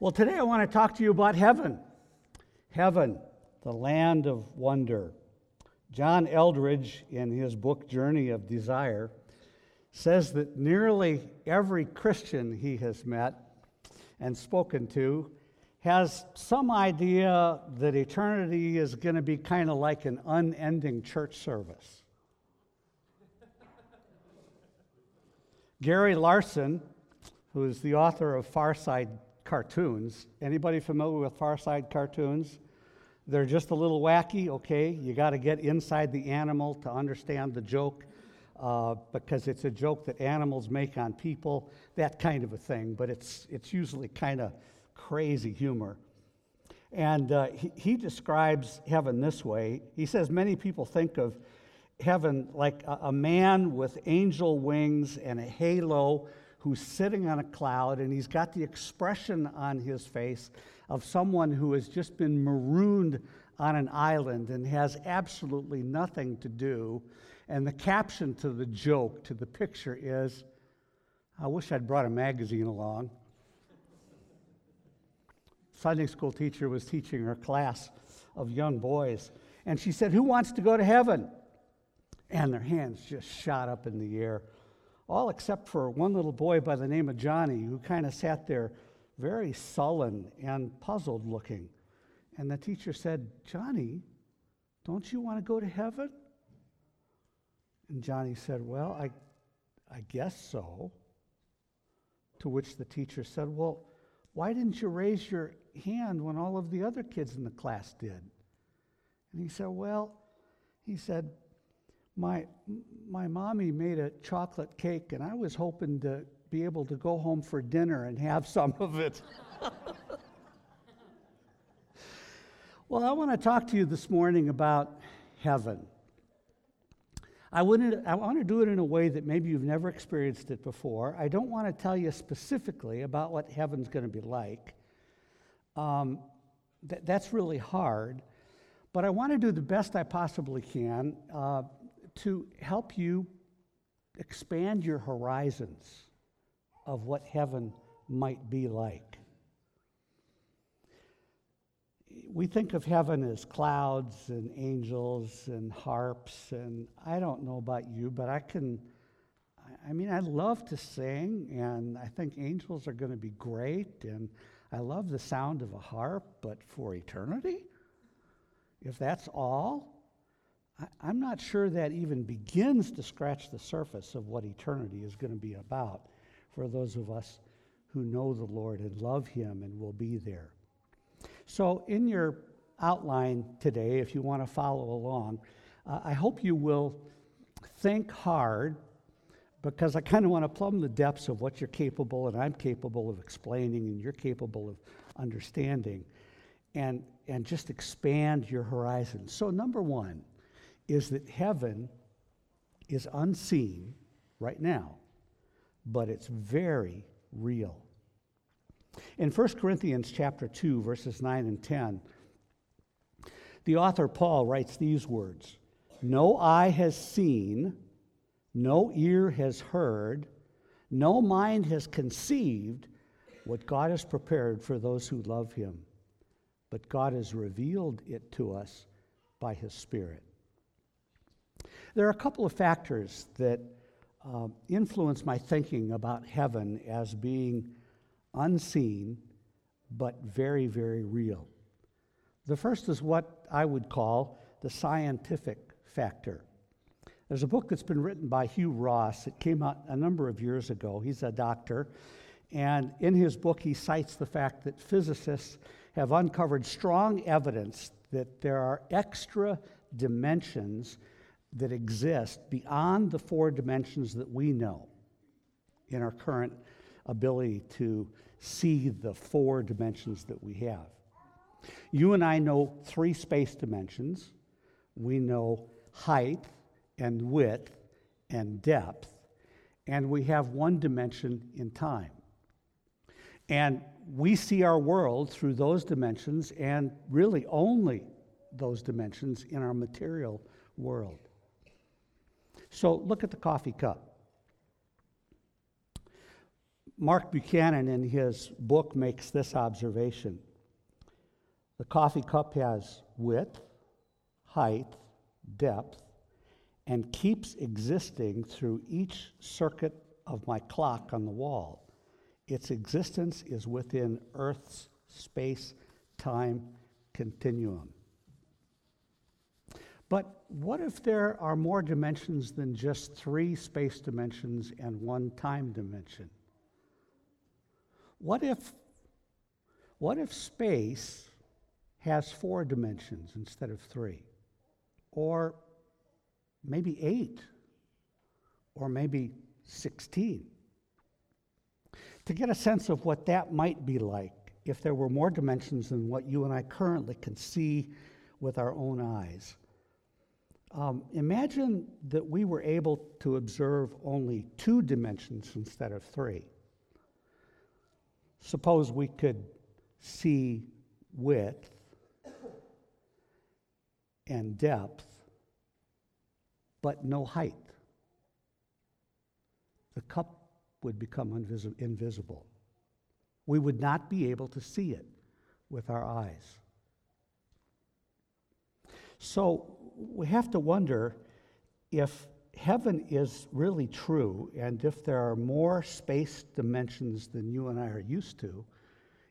Well, today I want to talk to you about heaven. Heaven, the land of wonder. John Eldredge, in his book Journey of Desire, says that nearly every Christian he has met and spoken to has some idea that eternity is going to be kind of like an unending church service. Gary Larson, who is the author of Far Side cartoons. Anybody familiar with Far Side cartoons? They're just a little wacky, okay? You got to get inside the animal to understand the joke uh, because it's a joke that animals make on people, that kind of a thing, but it's, it's usually kind of crazy humor. And uh, he, he, describes heaven this way He says, Many people think of heaven like a, a man with angel wings and a halo who's sitting on a cloud and he's got the expression on his face of someone who has just been marooned on an island and has absolutely nothing to do. And the caption to the joke, to the picture is, I wish I'd brought a magazine along. Sunday school teacher was teaching her class of young boys, and she said, Who wants to go to heaven? And their hands just shot up in the air all except for one little boy by the name of Johnny, who kind of sat there very sullen and puzzled looking. And the teacher said, Johnny, don't you want to go to heaven? And Johnny said, Well, I, I guess so. To which the teacher said, Well, why didn't you raise your hand when all of the other kids in the class did? And he said, Well, he said, my, my mommy made a chocolate cake, and I was hoping to be able to go home for dinner and have some of it. well, I want to talk to you this morning about heaven. I, wouldn't, I want to do it in a way that maybe you've never experienced it before. I don't want to tell you specifically about what heaven's going to be like. Um, th- that's really hard. But I want to do the best I possibly can. Uh, to help you expand your horizons of what heaven might be like. We think of heaven as clouds and angels and harps, and I don't know about you, but I can. I mean, I love to sing, and I think angels are going to be great, and I love the sound of a harp, but for eternity? If that's all, I'm not sure that even begins to scratch the surface of what eternity is going to be about for those of us who know the Lord and love Him and will be there. So, in your outline today, if you want to follow along, uh, I hope you will think hard because I kind of want to plumb the depths of what you're capable and I'm capable of explaining and you're capable of understanding and, and just expand your horizon. So, number one, is that heaven is unseen right now, but it's very real. In 1 Corinthians chapter 2 verses 9 and 10, the author Paul writes these words, "No eye has seen, no ear has heard, no mind has conceived what God has prepared for those who love him, but God has revealed it to us by his Spirit." There are a couple of factors that uh, influence my thinking about heaven as being unseen but very, very real. The first is what I would call the scientific factor. There's a book that's been written by Hugh Ross. It came out a number of years ago. He's a doctor. And in his book, he cites the fact that physicists have uncovered strong evidence that there are extra dimensions that exist beyond the four dimensions that we know in our current ability to see the four dimensions that we have. You and I know three space dimensions. We know height and width and depth, and we have one dimension in time. And we see our world through those dimensions and really only those dimensions in our material world. So look at the coffee cup. Mark Buchanan, in his book, makes this observation The coffee cup has width, height, depth, and keeps existing through each circuit of my clock on the wall. Its existence is within Earth's space time continuum. But what if there are more dimensions than just three space dimensions and one time dimension? What if, what if space has four dimensions instead of three? Or maybe eight? Or maybe 16? To get a sense of what that might be like if there were more dimensions than what you and I currently can see with our own eyes. Um, imagine that we were able to observe only two dimensions instead of three. Suppose we could see width and depth, but no height. The cup would become invisible. We would not be able to see it with our eyes. So we have to wonder if heaven is really true and if there are more space dimensions than you and I are used to,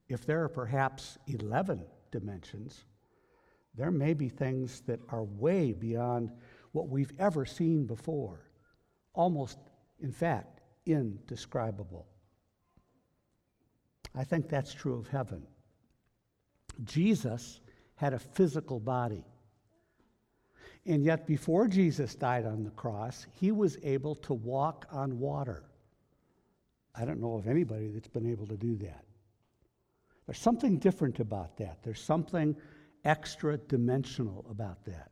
if there are perhaps 11 dimensions, there may be things that are way beyond what we've ever seen before. Almost, in fact, indescribable. I think that's true of heaven. Jesus had a physical body. And yet, before Jesus died on the cross, he was able to walk on water. I don't know of anybody that's been able to do that. There's something different about that. There's something extra dimensional about that.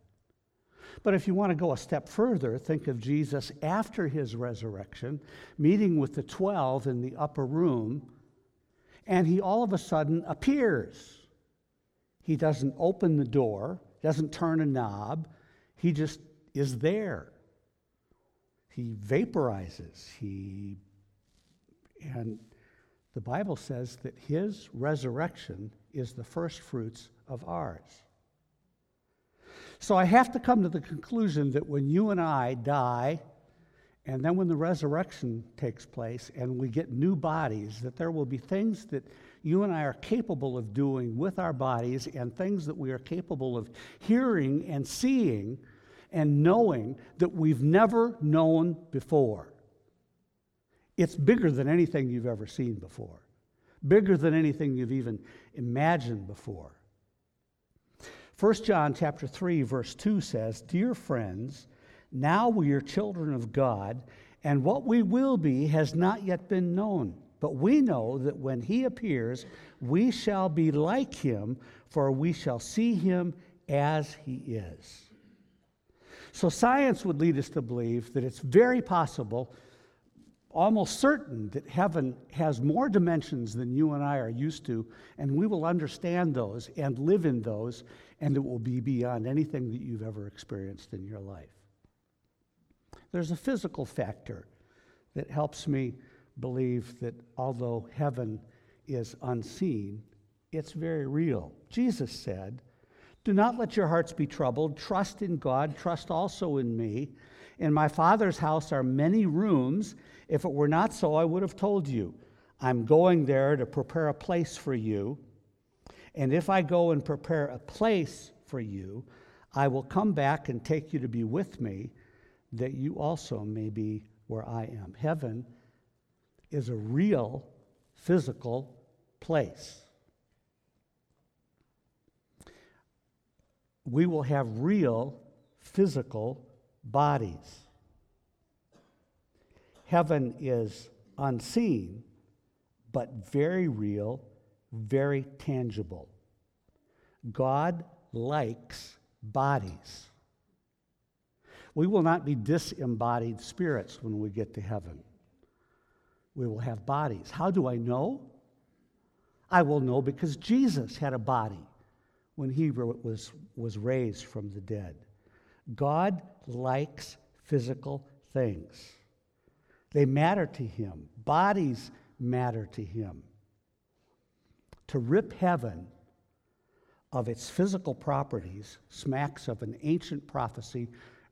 But if you want to go a step further, think of Jesus after his resurrection, meeting with the 12 in the upper room, and he all of a sudden appears. He doesn't open the door, doesn't turn a knob, he just is there. He vaporizes. He and the Bible says that his resurrection is the first fruits of ours. So I have to come to the conclusion that when you and I die, and then when the resurrection takes place and we get new bodies, that there will be things that you and I are capable of doing with our bodies and things that we are capable of hearing and seeing and knowing that we've never known before. It's bigger than anything you've ever seen before, bigger than anything you've even imagined before. 1 John chapter 3 verse 2 says, "Dear friends, now we are children of God, and what we will be has not yet been known. But we know that when he appears, we shall be like him, for we shall see him as he is." So science would lead us to believe that it's very possible almost certain that heaven has more dimensions than you and I are used to, and we will understand those and live in those, and it will be beyond anything that you've ever experienced in your life. There's a physical factor that helps me believe that although heaven is unseen, it's very real. Jesus said, Do not let your hearts be troubled. Trust in God, trust also in me. In my Father's house are many rooms. If it were not so, I would have told you. I'm going there to prepare a place for you. And if I go and prepare a place for you, I will come back and take you to be with me, that you also may be where I am. Heaven is a real physical place. We will have real physical bodies. Heaven is unseen, but very real, very tangible. God likes bodies. We will not be disembodied spirits when we get to heaven. We will have bodies. How do I know? I will know because Jesus had a body when he was, was raised from the dead. God likes physical things. They matter to him. Bodies matter to him. To rip heaven of its physical properties smacks of an ancient prophecy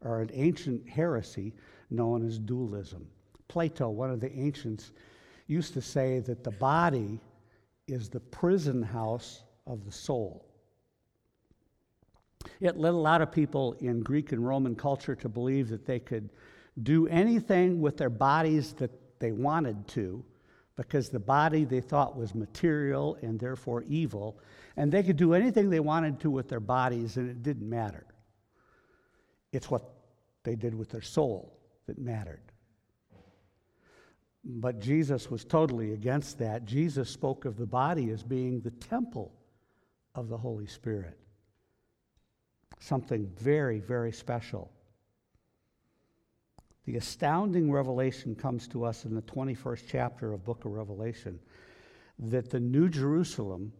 or an ancient heresy known as dualism. Plato, one of the ancients, used to say that the body is the prison house of the soul. It led a lot of people in Greek and Roman culture to believe that they could do anything with their bodies that they wanted to because the body they thought was material and therefore evil, and they could do anything they wanted to with their bodies and it didn't matter. It's what they did with their soul that mattered. But Jesus was totally against that. Jesus spoke of the body as being the temple of the Holy Spirit. Something very, very special. The astounding revelation comes to us in the 21st chapter of book of Revelation that the new Jerusalem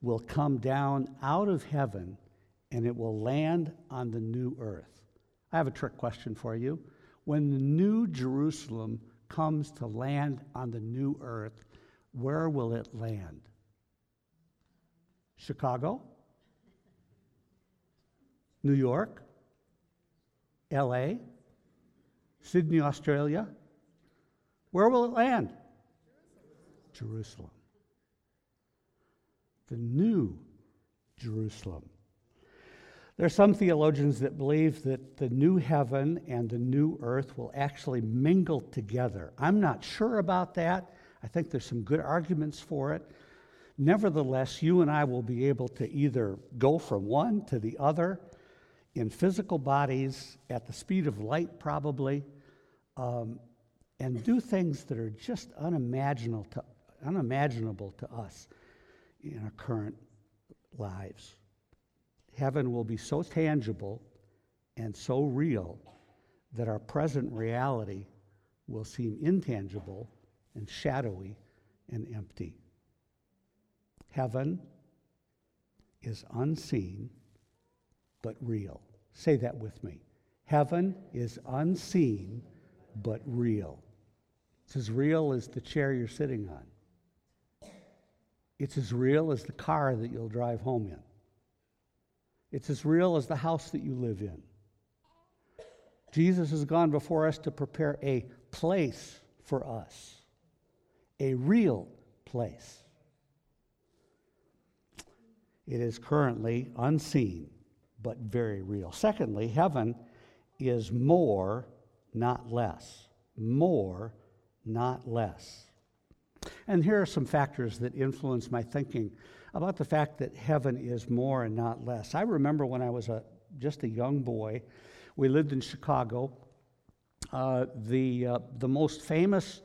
will come down out of heaven and it will land on the new earth. I have a trick question for you. When the new Jerusalem comes to land on the new earth, where will it land? Chicago? New York? LA? Sydney, Australia? Where will it land? Jerusalem. The new Jerusalem. There are some theologians that believe that the new heaven and the new earth will actually mingle together. I'm not sure about that. I think there's some good arguments for it. Nevertheless, you and I will be able to either go from one to the other in physical bodies at the speed of light, probably, um, and do things that are just unimaginable to, unimaginable to us in our current lives heaven will be so tangible and so real that our present reality will seem intangible and shadowy and empty. Heaven is unseen but real. Say that with me. Heaven is unseen but real. It's as real as the chair you're sitting on. It's as real as the car that you'll drive home in. It's as real as the house that you live in. Jesus has gone before us to prepare a place for us, a real place. It is currently unseen, but very real. Secondly, heaven is more, not less. More, not less. And here are some factors that influence my thinking about the fact that heaven is more and not less. I remember when I was a, just a young boy, we lived in Chicago. Uh, the, uh, the most famous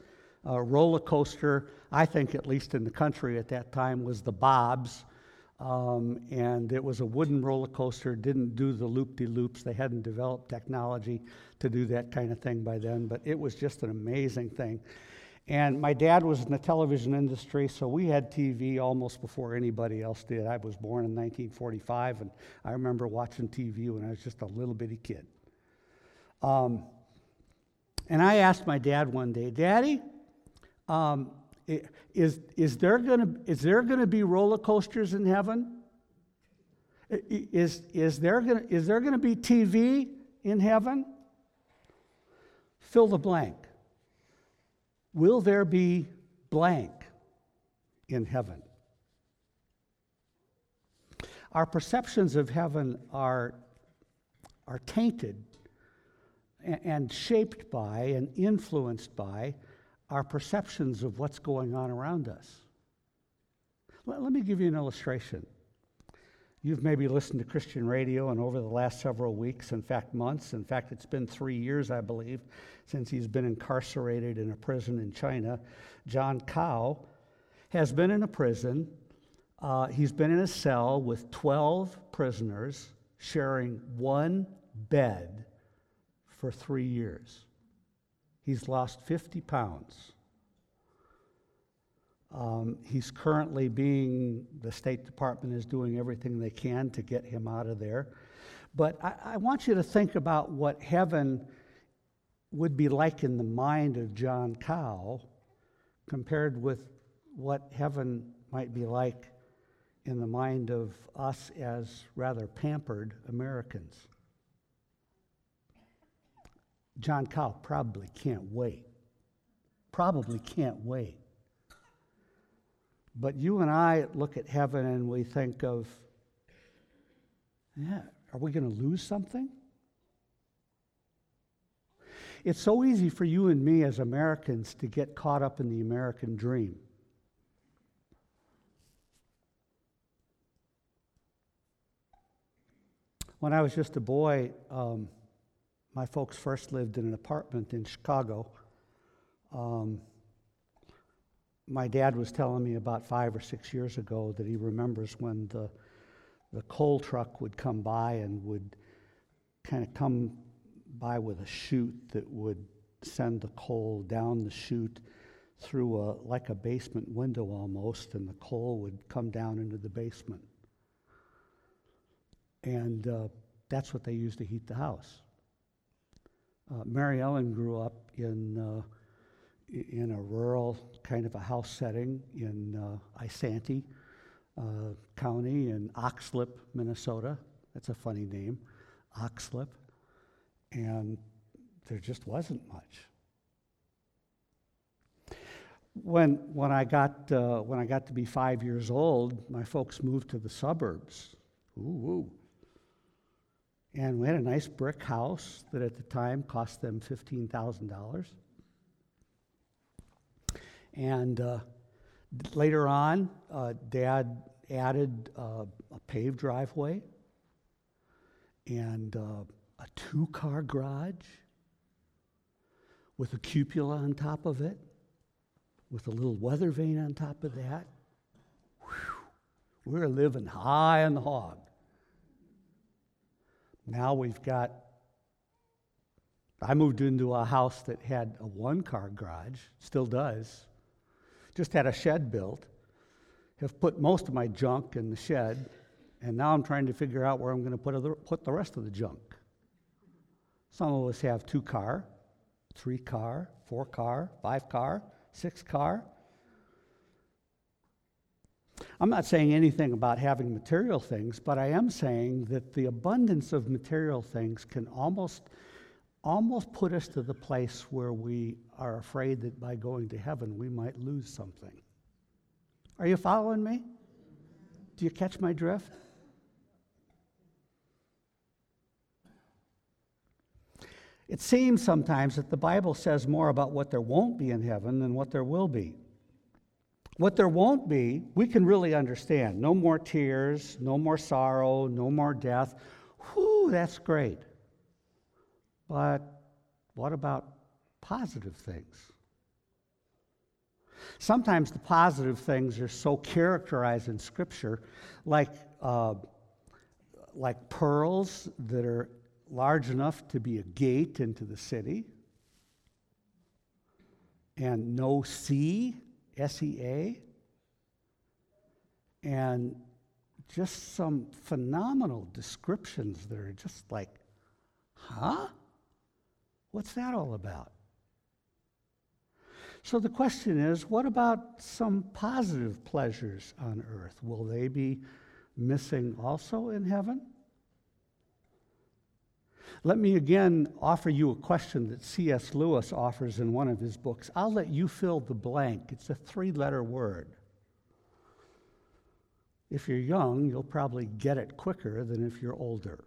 uh, roller coaster, I think at least in the country at that time, was the Bob's. Um, and it was a wooden roller coaster, didn't do the loop de loops. They hadn't developed technology to do that kind of thing by then, but it was just an amazing thing. And my dad was in the television industry, so we had TV almost before anybody else did. I was born in 1945, and I remember watching TV when I was just a little bitty kid. Um, and I asked my dad one day, Daddy, um, is, is there going gonna be roller coasters in heaven? Is, is there going gonna be TV in heaven? Fill the blank. Will there be blank in heaven? Our perceptions of heaven are, are tainted and shaped by and influenced by our perceptions of what's going on around us. Let, me give you an illustration. You've maybe listened to Christian radio, and over the last several weeks, in fact, months, in fact, it's been three years, I believe, since he's been incarcerated in a prison in China. John Cao has been in a prison. Uh, he's been in a cell with 12 prisoners sharing one bed for three years. He's lost 50 pounds. Um, he's currently being, the State Department is doing everything they can to get him out of there. But I, I want you to think about what heaven would be like in the mind of John Cao compared with what heaven might be like in the mind of us as rather pampered Americans. John Cao probably can't wait. Probably can't wait. But you and I look at heaven and we think of, yeah, are we going to lose something? It's so easy for you and me as Americans to get caught up in the American dream. When I was just a boy, um, my folks first lived in an apartment in Chicago. Um, my dad was telling me about five or six years ago that he remembers when the, the coal truck would come by and would kind of come by with a chute that would send the coal down the chute through a like a basement window almost, and the coal would come down into the basement. And uh, that's what they used to heat the house. Uh, Mary Ellen grew up in, uh, in a rural kind of a house setting in uh, Isanti uh, County in Oxlip, Minnesota. That's a funny name, Oxlip. And there just wasn't much. When, when, I got, uh, when I got to be five years old, my folks moved to the suburbs. Ooh, ooh. And we had a nice brick house that at the time cost them $15,000. And uh, later on, uh, Dad added uh, a paved driveway and uh, a two car garage with a cupola on top of it, with a little weather vane on top of that. Whew, we're living high on the hog. Now we've got, I moved into a house that had a one car garage, still does, just had a shed built, have put most of my junk in the shed, and now I'm trying to figure out where I'm going to put, put the rest of the junk. Some of us have two car, three car, four car, five car, six car. I'm not saying anything about having material things, but I am saying that the abundance of material things can almost almost put us to the place where we are afraid that by going to heaven we might lose something. Are you following me? Do you catch my drift? It seems sometimes that the Bible says more about what there won't be in heaven than what there will be. What there won't be, we can really understand. No more tears, no more sorrow, no more death. Whew, that's great. But what about positive things? Sometimes the positive things are so characterized in Scripture, like, uh, like pearls that are large enough to be a gate into the city, and no sea S E A, and just some phenomenal descriptions that are just like, huh? What's that all about? So the question is what about some positive pleasures on earth? Will they be missing also in heaven? Let me again offer you a question that C.S. Lewis offers in one of his books. I'll let you fill the blank. It's a three letter word. If you're young, you'll probably get it quicker than if you're older.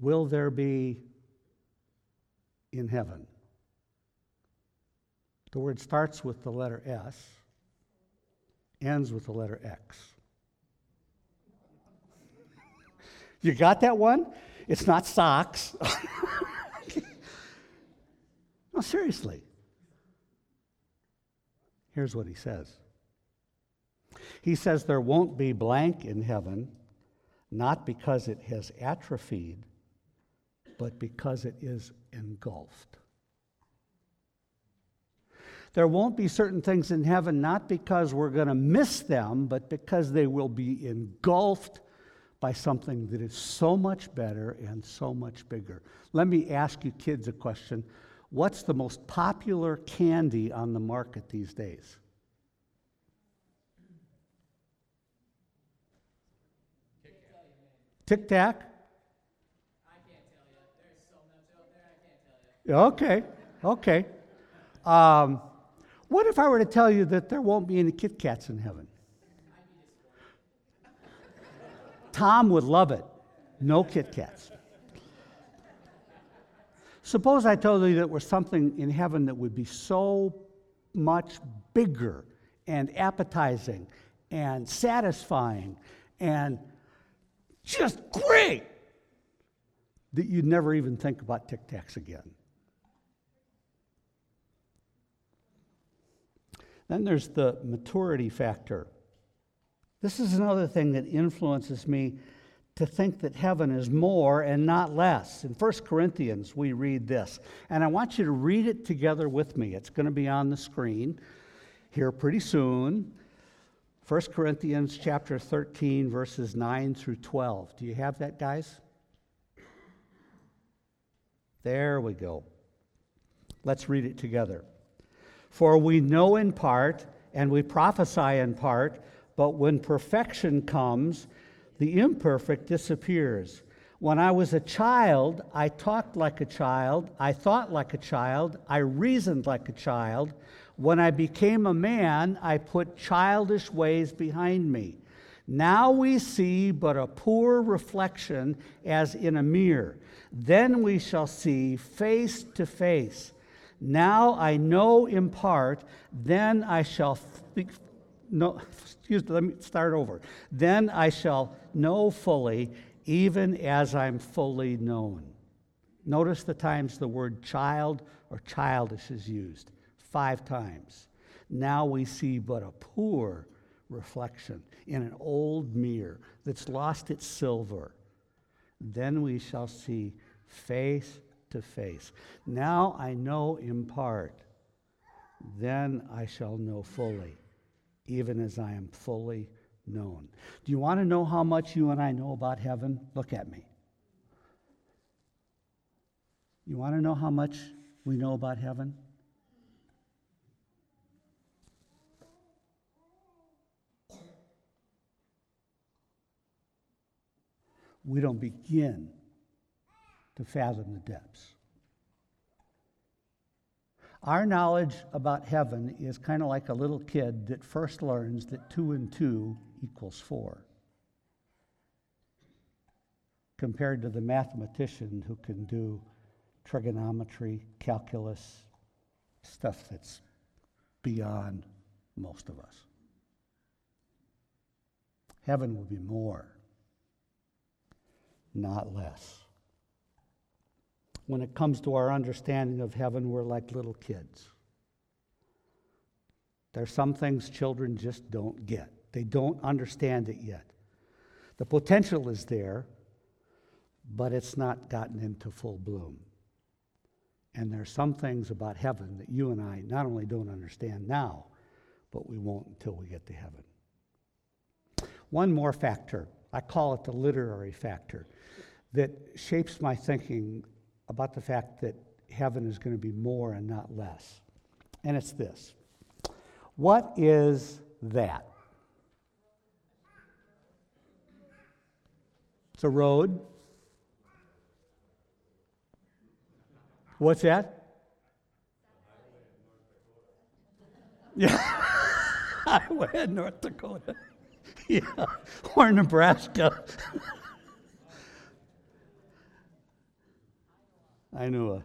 Will there be in heaven? The word starts with the letter S, ends with the letter X. You got that one? It's not socks. no, seriously. Here's what he says He says, There won't be blank in heaven, not because it has atrophied, but because it is engulfed. There won't be certain things in heaven, not because we're going to miss them, but because they will be engulfed by something that is so much better and so much bigger. Let me ask you kids a question. What's the most popular candy on the market these days? Tic Tac? So okay, okay. Um, what if I were to tell you that there won't be any Kit Kats in heaven? Tom would love it. No Kit Kats. Suppose I told you that there was something in heaven that would be so much bigger and appetizing and satisfying and just great that you'd never even think about Tic Tacs again. Then there's the maturity factor. This is another thing that influences me to think that heaven is more and not less. In 1 Corinthians, we read this, and I want you to read it together with me. It's going to be on the screen here pretty soon. 1 Corinthians chapter 13 verses 9 through 12. Do you have that, guys? There we go. Let's read it together. For we know in part and we prophesy in part, but when perfection comes, the imperfect disappears. When I was a child, I talked like a child, I thought like a child, I reasoned like a child. When I became a man, I put childish ways behind me. Now we see but a poor reflection as in a mirror. Then we shall see face to face. Now I know in part, then I shall speak. No, excuse me, let me start over. Then I shall know fully, even as I'm fully known. Notice the times the word child or childish is used five times. Now we see but a poor reflection in an old mirror that's lost its silver. Then we shall see face to face. Now I know in part, then I shall know fully, even as I am fully known. Do you want to know how much you and I know about heaven? Look at me. You want to know how much we know about heaven? We don't begin to fathom the depths. Our knowledge about heaven is kind of like a little kid that first learns that two and two equals four, compared to the mathematician who can do trigonometry, calculus, stuff that's beyond most of us. Heaven will be more, not less when it comes to our understanding of heaven, we're like little kids. There's some things children just don't get, they don't understand it yet. The potential is there, but it's not gotten into full bloom. And there's some things about heaven that you and I not only don't understand now, but we won't until we get to heaven. One more factor, I call it the literary factor, that shapes my thinking about the fact that heaven is going to be more and not less. And it's this What is that? It's a road. What's that? Yeah, highway in North Dakota. yeah, or Nebraska. I knew a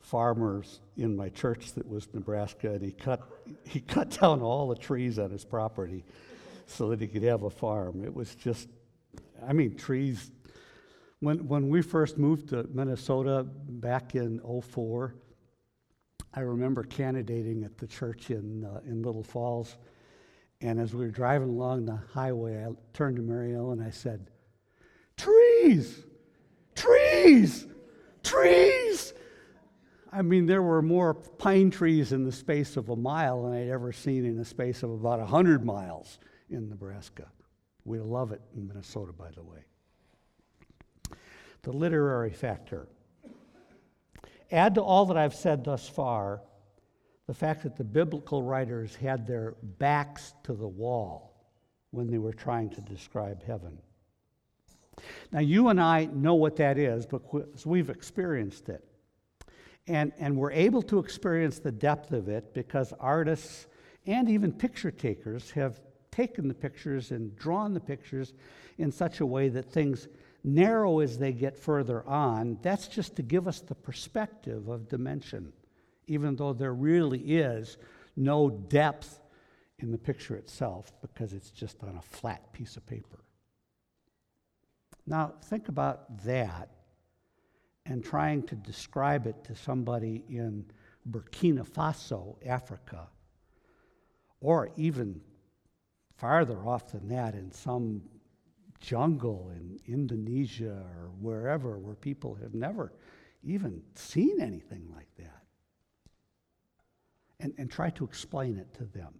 farmer in my church that was Nebraska, and he cut, he cut down all the trees on his property so that he could have a farm. It was just, I mean, trees. When, when we first moved to Minnesota back in 04, I remember candidating at the church in, uh, in Little Falls. And as we were driving along the highway, I turned to Mary Ellen and I said, Trees! Trees! Trees. I mean, there were more pine trees in the space of a mile than I'd ever seen in the space of about 100 miles in Nebraska. We love it in Minnesota, by the way. The literary factor. Add to all that I've said thus far the fact that the biblical writers had their backs to the wall when they were trying to describe heaven. Now, you and I know what that is because we've experienced it. And, and we're able to experience the depth of it because artists and even picture takers have taken the pictures and drawn the pictures in such a way that things narrow as they get further on. That's just to give us the perspective of dimension, even though there really is no depth in the picture itself because it's just on a flat piece of paper. Now, think about that and trying to describe it to somebody in Burkina Faso, Africa, or even farther off than that in some jungle in Indonesia or wherever where people have never even seen anything like that. And, and try to explain it to them.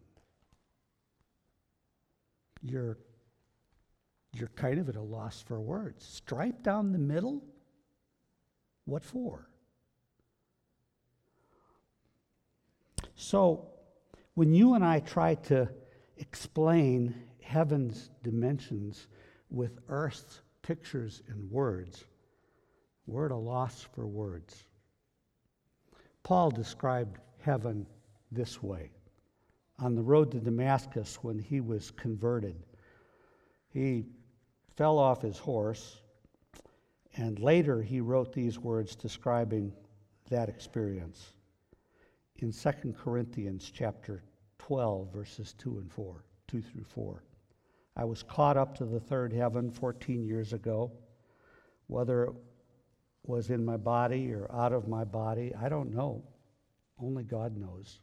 You're, you're kind of at a loss for words. Stripe down the middle? What for? So, when you and I try to explain heaven's dimensions with earth's pictures and words, we're at a loss for words. Paul described heaven this way. On the road to Damascus, when he was converted, he fell off his horse, and later he wrote these words describing that experience in 2 Corinthians chapter 12, verses 2 and 4, 2 through 4. I was caught up to the third heaven 14 years ago. Whether it was in my body or out of my body, I don't know. Only God knows.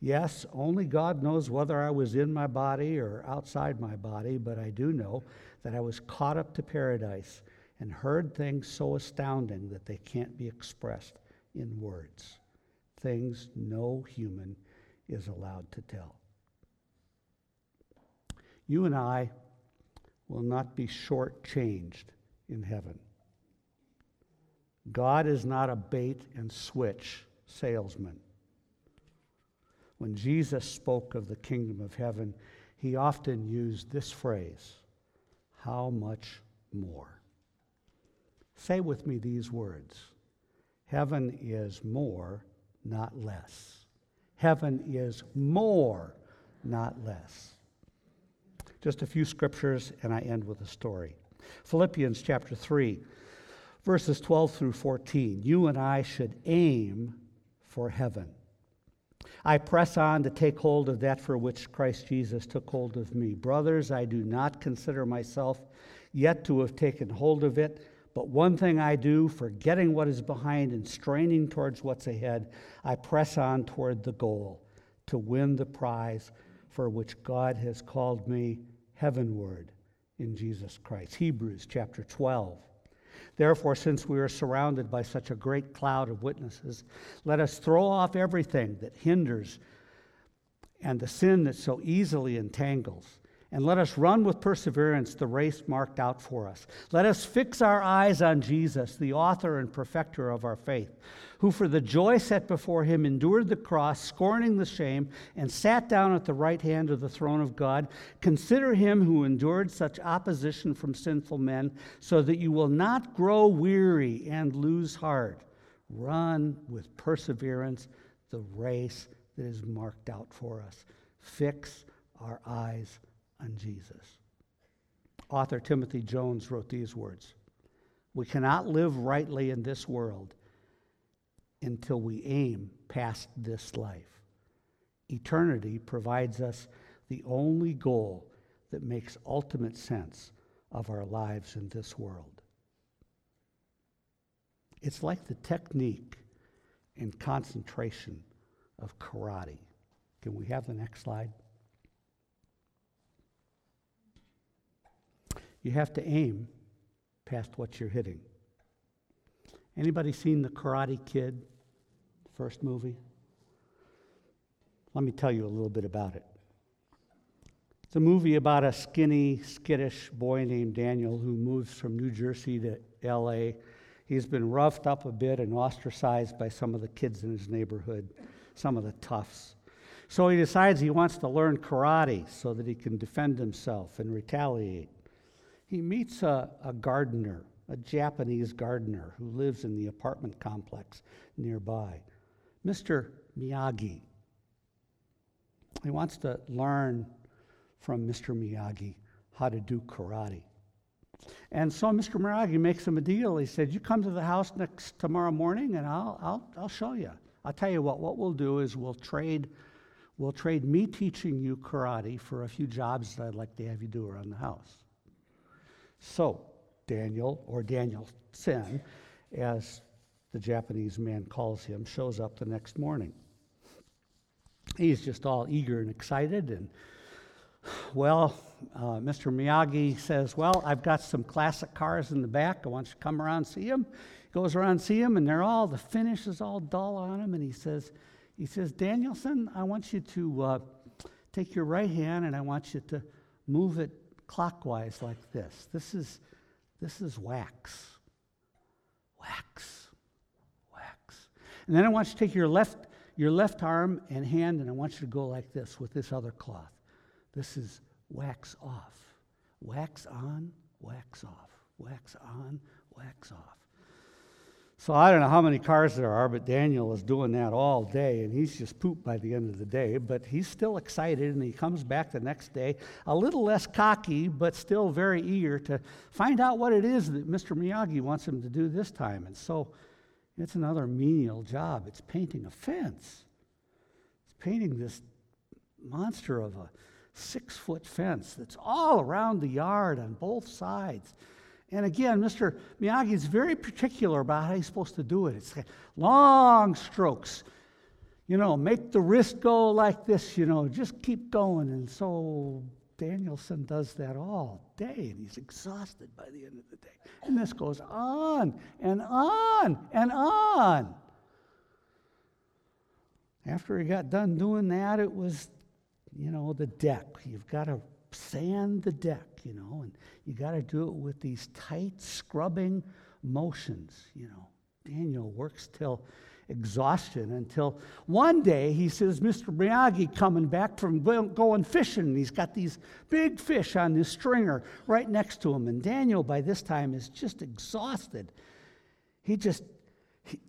Yes, only God knows whether I was in my body or outside my body, but I do know that I was caught up to paradise and heard things so astounding that they can't be expressed in words. Things no human is allowed to tell. You and I will not be shortchanged in heaven. God is not a bait and switch salesman. When Jesus spoke of the kingdom of heaven, he often used this phrase How much more? Say with me these words Heaven is more, not less. Heaven is more, not less. Just a few scriptures, and I end with a story. Philippians chapter 3, verses 12 through 14. You and I should aim for heaven. I press on to take hold of that for which Christ Jesus took hold of me. Brothers, I do not consider myself yet to have taken hold of it. But one thing I do, forgetting what is behind and straining towards what's ahead, I press on toward the goal to win the prize for which God has called me heavenward in Jesus Christ. Hebrews chapter 12. Therefore, since we are surrounded by such a great cloud of witnesses, let us throw off everything that hinders and the sin that so easily entangles and let us run with perseverance the race marked out for us. Let us fix our eyes on Jesus, the author and perfecter of our faith, who for the joy set before him endured the cross, scorning the shame, and sat down at the right hand of the throne of God. Consider him who endured such opposition from sinful men, so that you will not grow weary and lose heart. Run with perseverance the race that is marked out for us. Fix our eyes on Jesus. Author Timothy Jones wrote these words We cannot live rightly in this world until we aim past this life. Eternity provides us the only goal that makes ultimate sense of our lives in this world. It's like the technique and concentration of karate. Can we have the next slide? You have to aim past what you're hitting. Anybody seen The Karate Kid, first movie? Let me tell you a little bit about it. It's a movie about a skinny, skittish boy named Daniel who moves from New Jersey to LA. He's been roughed up a bit and ostracized by some of the kids in his neighborhood, some of the toughs. So he decides he wants to learn karate so that he can defend himself and retaliate. He meets a, a gardener, a Japanese gardener who lives in the apartment complex nearby, Mr. Miyagi. He wants to learn from Mr. Miyagi how to do karate. And so Mr. Miyagi makes him a deal. He said, You come to the house next tomorrow morning and I'll, I'll, I'll show you. I'll tell you what, what we'll do is we'll trade, we'll trade me teaching you karate for a few jobs that I'd like to have you do around the house. So Daniel, or Daniel Sen, as the Japanese man calls him, shows up the next morning. He's just all eager and excited and well, uh, Mr. Miyagi says, Well, I've got some classic cars in the back. I want you to come around and see them. Goes around and see them, and they're all, the finish is all dull on them. And he says, he says, Daniel-san, I want you to uh, take your right hand and I want you to move it clockwise like this. This is, this is wax. Wax. Wax. And then I want you to take your left, your left arm and hand and I want you to go like this with this other cloth. This is wax off. Wax on, wax off. Wax on, wax off. So I don't know how many cars there are, but Daniel is doing that all day, and he's just pooped by the end of the day. But he's still excited, and he comes back the next day, a little less cocky, but still very eager to find out what it is that Mr. Miyagi wants him to do this time. And so it's another menial job. It's painting a fence. It's painting this monster of a six foot fence that's all around the yard on both sides. And again, Mr. Miyagi is very particular about how he's supposed to do it. It's long strokes. You know, make the wrist go like this, you know, just keep going. And so Daniel-san does that all day, and he's exhausted by the end of the day. And this goes on and on and on. After he got done doing that, it was you know, the deck. You've got to sand the deck, you know, and you got to do it with these tight scrubbing motions, you know. Daniel works till exhaustion until one day he says, Mr. Miyagi coming back from going fishing, and he's got these big fish on this stringer right next to him. And Daniel, by this time, is just exhausted. He just, he,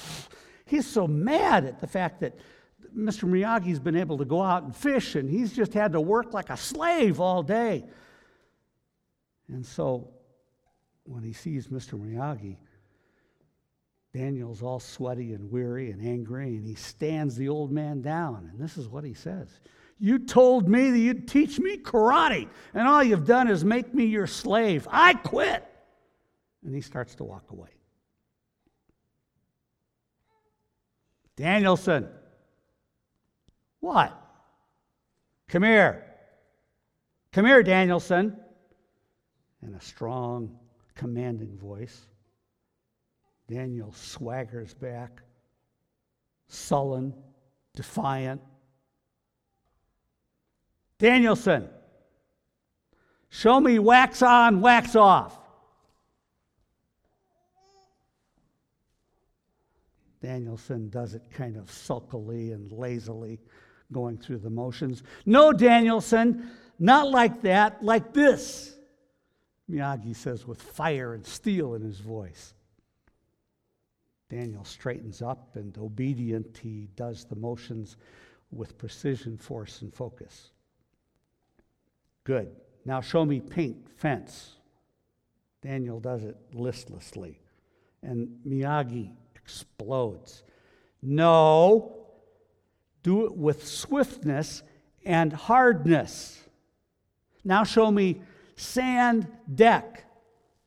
he's so mad at the fact that Mr. Miyagi's been able to go out and fish, and he's just had to work like a slave all day. And so when he sees Mr. Miyagi, Daniel's all sweaty and weary and angry, and he stands the old man down. And this is what he says You told me that you'd teach me karate, and all you've done is make me your slave. I quit. And he starts to walk away. Daniel-san, what? Come here. Come here, Daniel-san. In a strong, commanding voice. Daniel swaggers back, sullen, defiant. Daniel-san, show me wax on, wax off. Daniel-san does it kind of sulkily and lazily going through the motions. No, Daniel-san, not like that, like this. Miyagi says with fire and steel in his voice. Daniel straightens up and obedient, he does the motions with precision, force, and focus. Good. Now show me paint fence. Daniel does it listlessly. And Miyagi explodes. No, do it with swiftness and hardness. Now show me sand deck.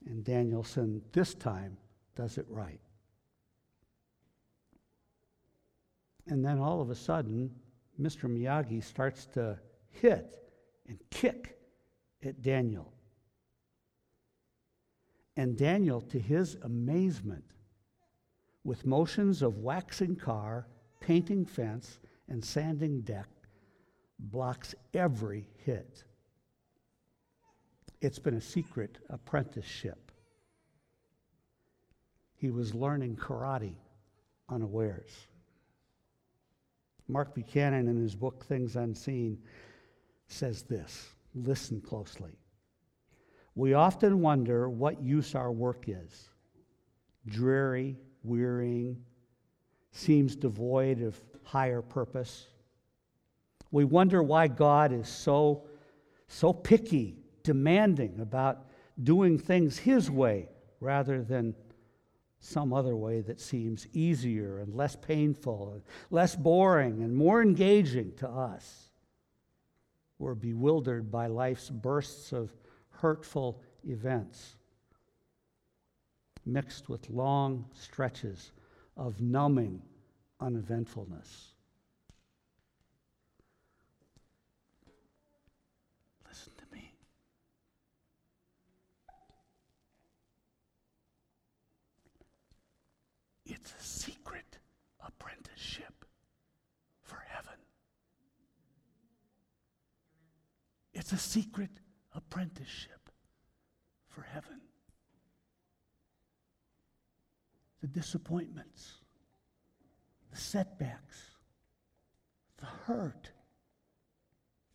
And Daniel-san this time does it right. And then all of a sudden, Mr. Miyagi starts to hit and kick at Daniel. And Daniel, to his amazement, with motions of waxing car, painting fence, and sanding deck blocks every hit. It's been a secret apprenticeship. He was learning karate unawares. Mark Buchanan, in his book Things Unseen, says this listen closely. we often wonder what use our work is dreary, wearying, seems devoid of higher purpose. We wonder why God is so, so picky, demanding about doing things His way rather than some other way that seems easier and less painful, and less boring, and more engaging to us. We're bewildered by life's bursts of hurtful events, mixed with long stretches of numbing uneventfulness. Listen to me. It's a secret apprenticeship for heaven. It's a secret apprenticeship for heaven. The disappointments, the setbacks, the hurt,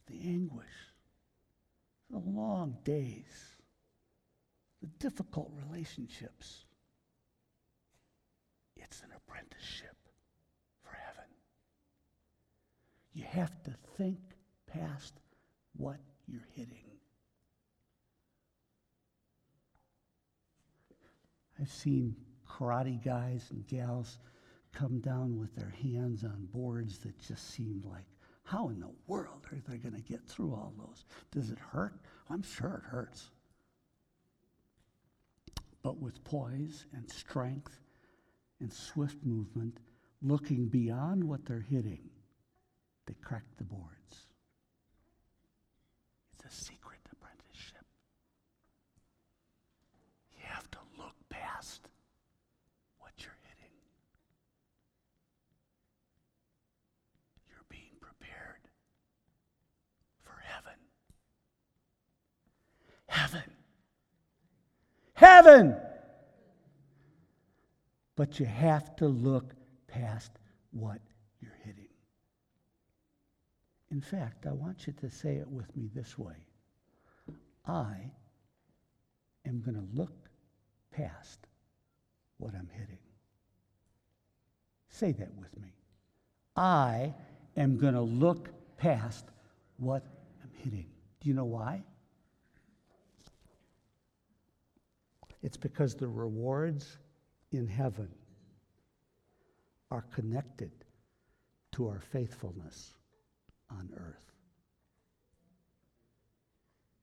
the anguish, the long days, the difficult relationships. It's an apprenticeship for heaven. You have to think past what you're hitting. I've seen karate guys and gals come down with their hands on boards that just seemed like, how in the world are they going to get through all those? Does it hurt? I'm sure it hurts. But with poise and strength and swift movement, looking beyond what they're hitting, they crack the boards. It's a secret apprenticeship. You have to look past what you're hitting. You're being prepared for heaven. Heaven. Heaven. But you have to look past what you're hitting. In fact, I want you to say it with me this way I am going to look past what I'm hitting. Say that with me. I am going to look past what I'm hitting. Do you know why? It's because the rewards in heaven are connected to our faithfulness on earth.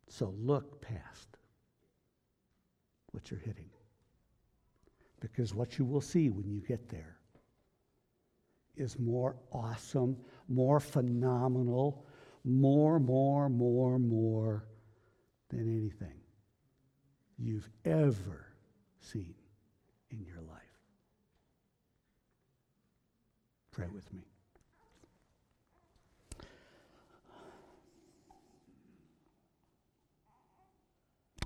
So look past what you're hitting. Because what you will see when you get there is more awesome, more phenomenal, more, more, more, more than anything you've ever seen in your life. Pray with me.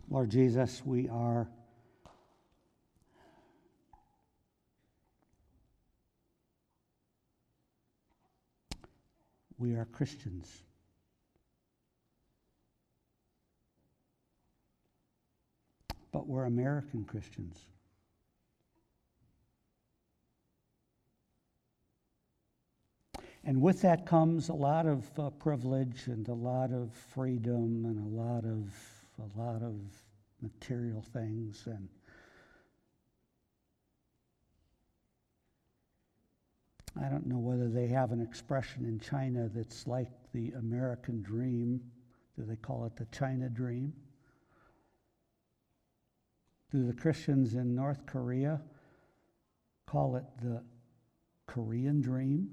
Lord Jesus, we are we are Christians. But we're American Christians. And with that comes a lot of uh, privilege and a lot of freedom and a lot of a lot of material things and I don't know whether they have an expression in China that's like the American dream. Do they call it the China dream? Do the Christians in North Korea call it the Korean dream?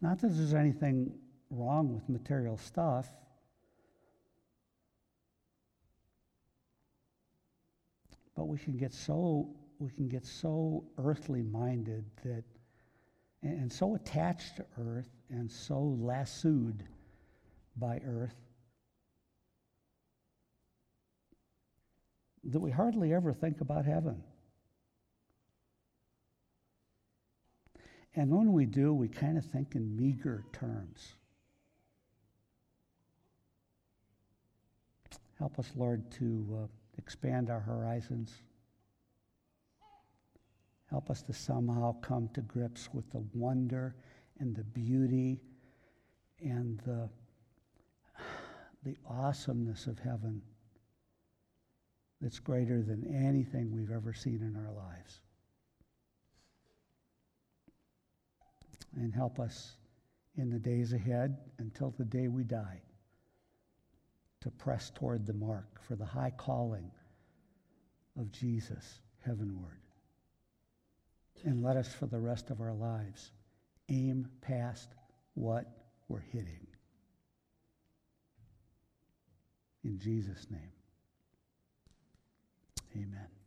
Not that there's anything wrong with material stuff. But we can get so we can get so earthly minded that and so attached to earth and so lassoed by earth that we hardly ever think about heaven. And when we do, we kind of think in meager terms. Help us, Lord, to uh, expand our horizons. Help us to somehow come to grips with the wonder and the beauty and the, the awesomeness of heaven that's greater than anything we've ever seen in our lives. And help us in the days ahead until the day we die to press toward the mark for the high calling of Jesus heavenward. And let us, for the rest of our lives, aim past what we're hitting. In Jesus' name, amen.